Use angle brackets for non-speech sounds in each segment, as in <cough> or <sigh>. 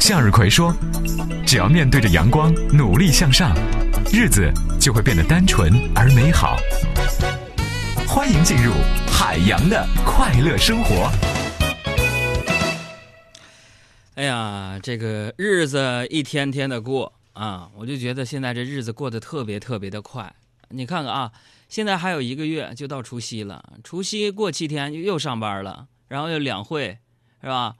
向日葵说：“只要面对着阳光，努力向上，日子就会变得单纯而美好。”欢迎进入海洋的快乐生活。哎呀，这个日子一天天的过啊，我就觉得现在这日子过得特别特别的快。你看看啊，现在还有一个月就到除夕了，除夕过七天又上班了，然后又两会，是吧？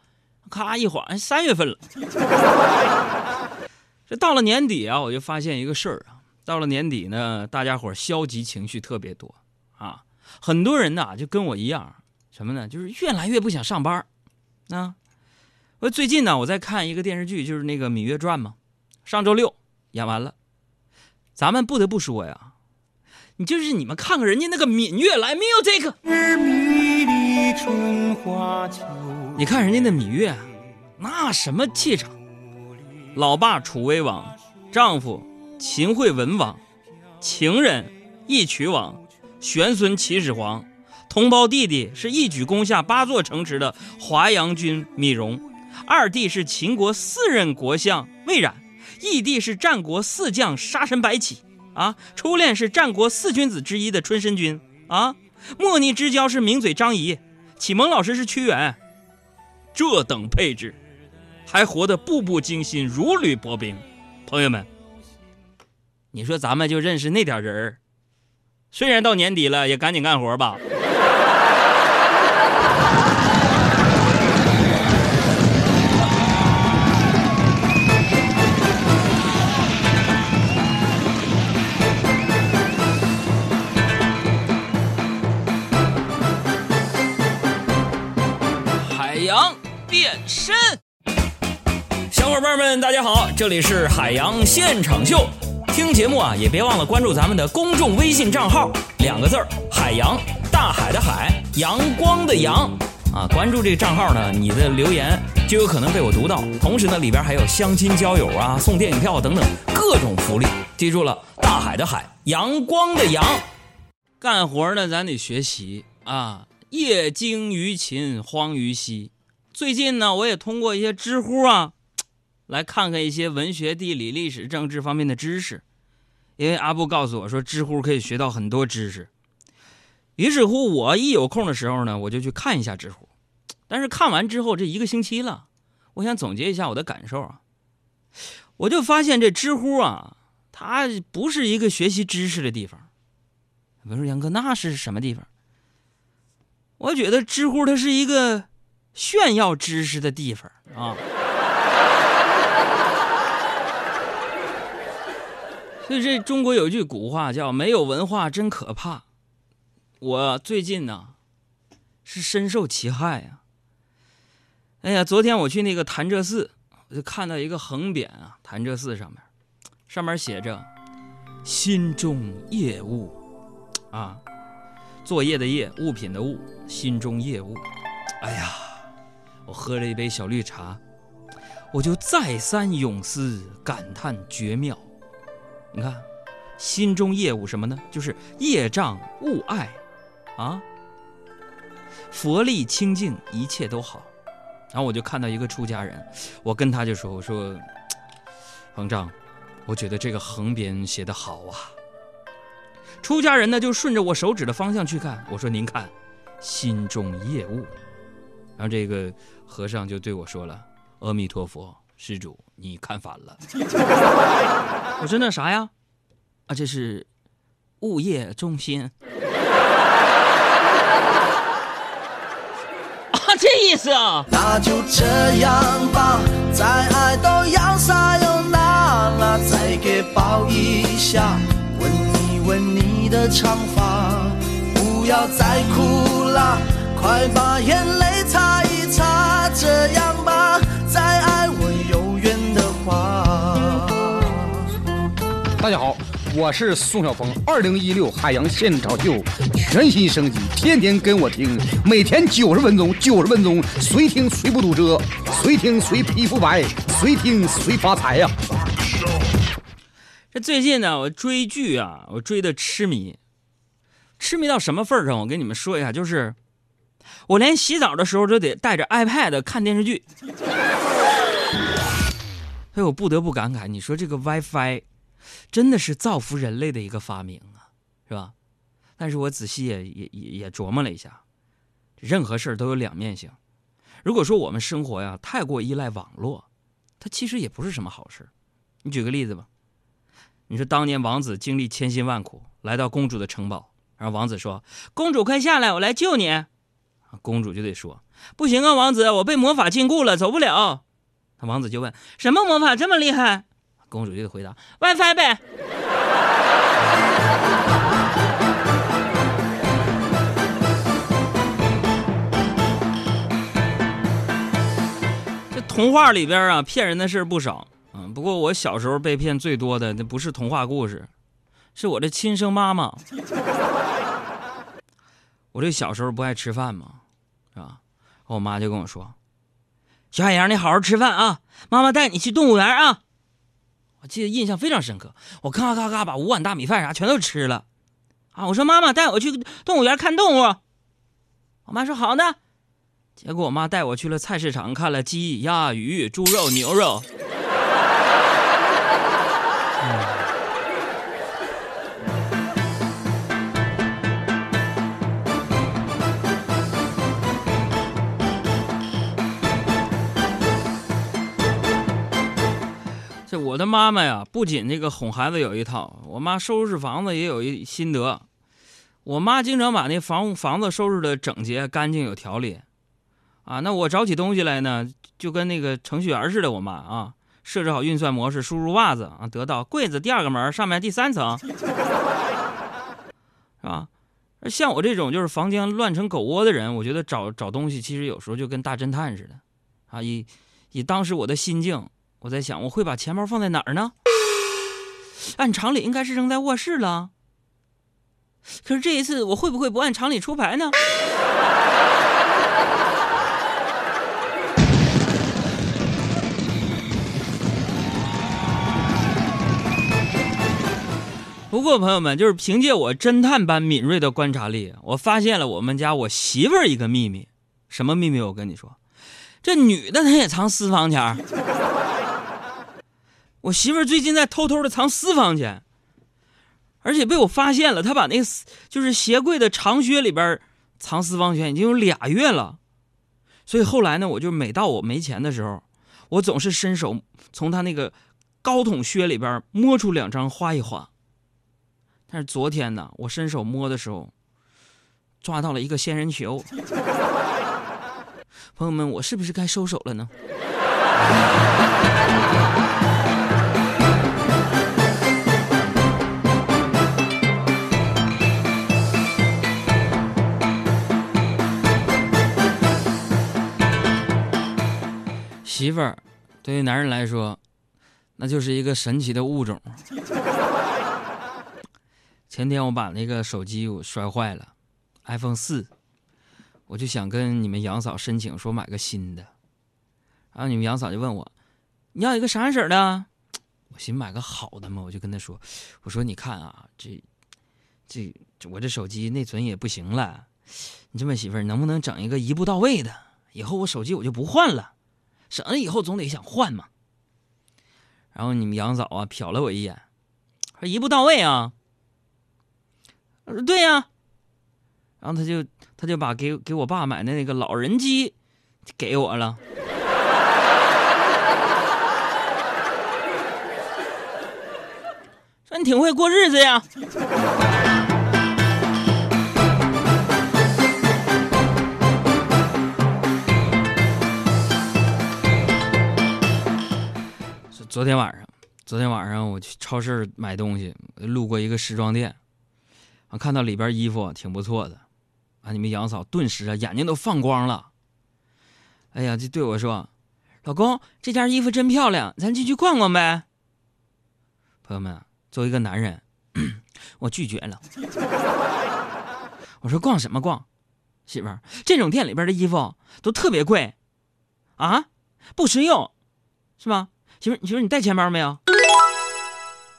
咔一晃，哎三月份了。<laughs> 这到了年底啊，我就发现一个事儿啊，到了年底呢，大家伙消极情绪特别多啊。很多人呢，就跟我一样，什么呢？就是越来越不想上班啊。我最近呢，我在看一个电视剧，就是那个《芈月传》嘛，上周六演完了。咱们不得不说呀，你就是你们看看人家那个芈月来 music 这个？你看人家那芈月，那什么气场？老爸楚威王，丈夫秦惠文王，情人义渠王。玄孙秦始皇，同胞弟弟是一举攻下八座城池的华阳君芈戎，二弟是秦国四任国相魏冉，义弟是战国四将杀神白起，啊，初恋是战国四君子之一的春申君，啊，莫逆之交是名嘴张仪，启蒙老师是屈原，这等配置，还活得步步惊心，如履薄冰。朋友们，你说咱们就认识那点人儿。虽然到年底了，也赶紧干活吧。变身，小伙伴们，大家好，这里是海洋现场秀。听节目啊，也别忘了关注咱们的公众微信账号，两个字儿“海洋”，大海的海，阳光的阳啊。关注这个账号呢，你的留言就有可能被我读到。同时呢，里边还有相亲交友啊、送电影票等等各种福利。记住了，大海的海，阳光的阳。干活呢，咱得学习啊。业精于勤，荒于嬉。最近呢，我也通过一些知乎啊。<tsk> 来看看一些文学、地理、历史、政治方面的知识，因为阿布告诉我说，知乎可以学到很多知识。于是乎，我一有空的时候呢，我就去看一下知乎。但是看完之后，这一个星期了，我想总结一下我的感受啊，我就发现这知乎啊，它不是一个学习知识的地方。我说杨哥，那是什么地方？我觉得知乎它是一个炫耀知识的地方啊。<laughs> 所以这中国有一句古话叫“没有文化真可怕”，我最近呢是深受其害呀。哎呀，昨天我去那个潭柘寺，我就看到一个横匾啊，潭柘寺上面，上面写着“心中业物”，啊，作业的业，物品的物，心中业物。哎呀，我喝了一杯小绿茶，我就再三咏思，感叹绝妙。你看，心中业务什么呢？就是业障物爱，啊，佛力清净，一切都好。然后我就看到一个出家人，我跟他就说：“我说，方丈，我觉得这个横匾写的好啊。”出家人呢就顺着我手指的方向去看，我说：“您看，心中业务。”然后这个和尚就对我说了：“阿弥陀佛。”施主，你看反了。<laughs> 我说那啥呀？啊，这是物业中心。<laughs> 啊，这意思啊。那就这样吧，再爱都要撒又那拉，再给抱一下，吻一吻你的长发，不要再哭了，快把眼泪这样吧，再爱我有缘的话。大家好，我是宋晓峰。二零一六海洋现场秀全新升级，天天跟我听，每天九十分钟，九十分钟，谁听谁不堵车，谁听谁皮肤白，谁听谁发财呀！这最近呢，我追剧啊，我追的痴迷，痴迷到什么份上？我跟你们说一下，就是我连洗澡的时候都得带着 iPad 看电视剧。所以我不得不感慨，你说这个 WiFi 真的是造福人类的一个发明啊，是吧？但是我仔细也也也也琢磨了一下，任何事儿都有两面性。如果说我们生活呀太过依赖网络，它其实也不是什么好事。你举个例子吧，你说当年王子经历千辛万苦来到公主的城堡，然后王子说：“公主快下来，我来救你。”公主就得说：“不行啊，王子，我被魔法禁锢了，走不了。”那王子就问：“什么魔法这么厉害？”公主就得回答：“WiFi 呗。<laughs> ”这童话里边啊，骗人的事不少。嗯，不过我小时候被骗最多的，那不是童话故事，是我的亲生妈妈。<laughs> 我这小时候不爱吃饭嘛，是吧？我妈就跟我说：“小海洋，你好好吃饭啊，妈妈带你去动物园啊。”我记得印象非常深刻，我咔咔咔把五碗大米饭啥全都吃了。啊，我说妈妈带我去动物园看动物。我妈说好呢。结果我妈带我去了菜市场，看了鸡、鸭、鱼、猪肉、牛肉。我的妈妈呀，不仅这个哄孩子有一套，我妈收拾房子也有一心得。我妈经常把那房屋房子收拾的整洁、干净、有条理。啊，那我找起东西来呢，就跟那个程序员似的。我妈啊，设置好运算模式，输入袜子啊，得到柜子第二个门上面第三层，是 <laughs> 吧？像我这种就是房间乱成狗窝的人，我觉得找找东西其实有时候就跟大侦探似的。啊，以以当时我的心境，我在想，我会把钱包放在哪儿呢？按常理应该是扔在卧室了。可是这一次，我会不会不按常理出牌呢？<laughs> 不过，朋友们，就是凭借我侦探般敏锐的观察力，我发现了我们家我媳妇儿一个秘密。什么秘密？我跟你说，这女的她也藏私房钱儿。我媳妇儿最近在偷偷的藏私房钱，而且被我发现了，她把那个就是鞋柜的长靴里边藏私房钱已经有俩月了。所以后来呢，我就每到我没钱的时候，我总是伸手从她那个高筒靴里边摸出两张花一花。但是昨天呢，我伸手摸的时候，抓到了一个仙人球。<laughs> 朋友们，我是不是该收手了呢？媳妇儿，对于男人来说，那就是一个神奇的物种。前天我把那个手机我摔坏了，iPhone 四，我就想跟你们杨嫂申请说买个新的，然后你们杨嫂就问我，你要一个啥色的？我寻思买个好的嘛，我就跟她说，我说你看啊，这这我这手机内存也不行了，你这么媳妇儿能不能整一个一步到位的？以后我手机我就不换了，省得以后总得想换嘛。然后你们杨嫂啊瞟了我一眼，说一步到位啊。我说对呀，然后他就他就把给给我爸买的那个老人机给我了。说你挺会过日子呀。昨天晚上，昨天晚上我去超市买东西，路过一个时装店。看到里边衣服挺不错的，啊！你们杨嫂顿时啊眼睛都放光了。哎呀，就对我说：“老公，这件衣服真漂亮，咱进去逛逛呗。”朋友们，作为一个男人，<coughs> 我拒绝了。我说：“逛什么逛？媳妇儿，这种店里边的衣服都特别贵，啊，不实用，是吧？媳妇，媳妇，你带钱包没有？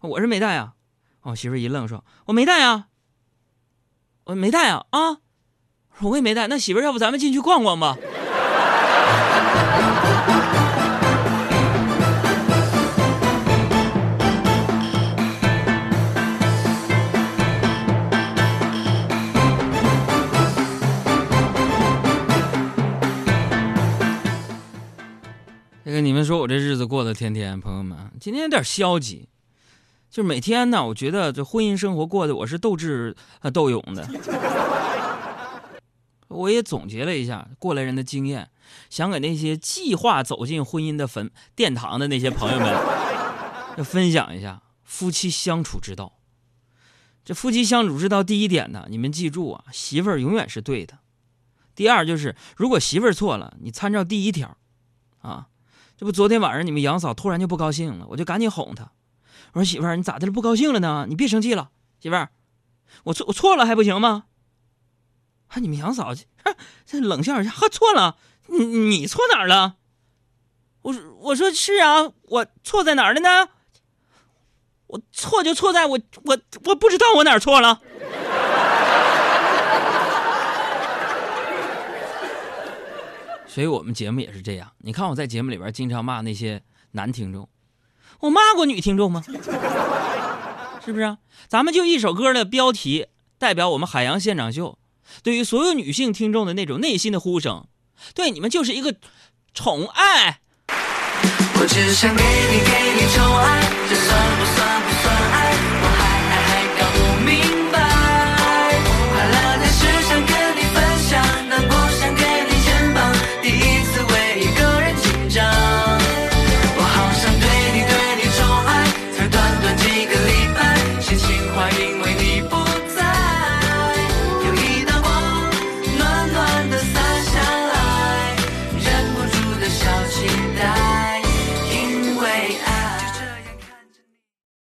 我是没带啊。哦媳妇一愣，说：“我没带啊。”我没带啊啊！我也没带。那媳妇，要不咱们进去逛逛吧？跟你们说我这日子过得天天，朋友们，今天有点消极，就是每天呢，我觉得这婚姻生活过得我是斗智斗勇的。我也总结了一下过来人的经验，想给那些计划走进婚姻的坟殿堂的那些朋友们，要分享一下夫妻相处之道。这夫妻相处之道，第一点呢，你们记住啊，媳妇儿永远是对的。第二就是，如果媳妇儿错了，你参照第一条，啊，这不昨天晚上你们杨嫂突然就不高兴了，我就赶紧哄她，我说媳妇儿你咋的了？不高兴了呢？你别生气了，媳妇儿，我错我错了还不行吗？啊，你们杨嫂这冷笑一下，哈错了，你你错哪儿了？我说我说是啊，我错在哪儿了呢？我错就错在我我我不知道我哪儿错了。所以我们节目也是这样。你看我在节目里边经常骂那些男听众，我骂过女听众吗？<laughs> 是不是啊？咱们就一首歌的标题代表我们海洋现场秀对于所有女性听众的那种内心的呼声，对你们就是一个宠爱。我只想给你给你宠爱，这算不算不算爱？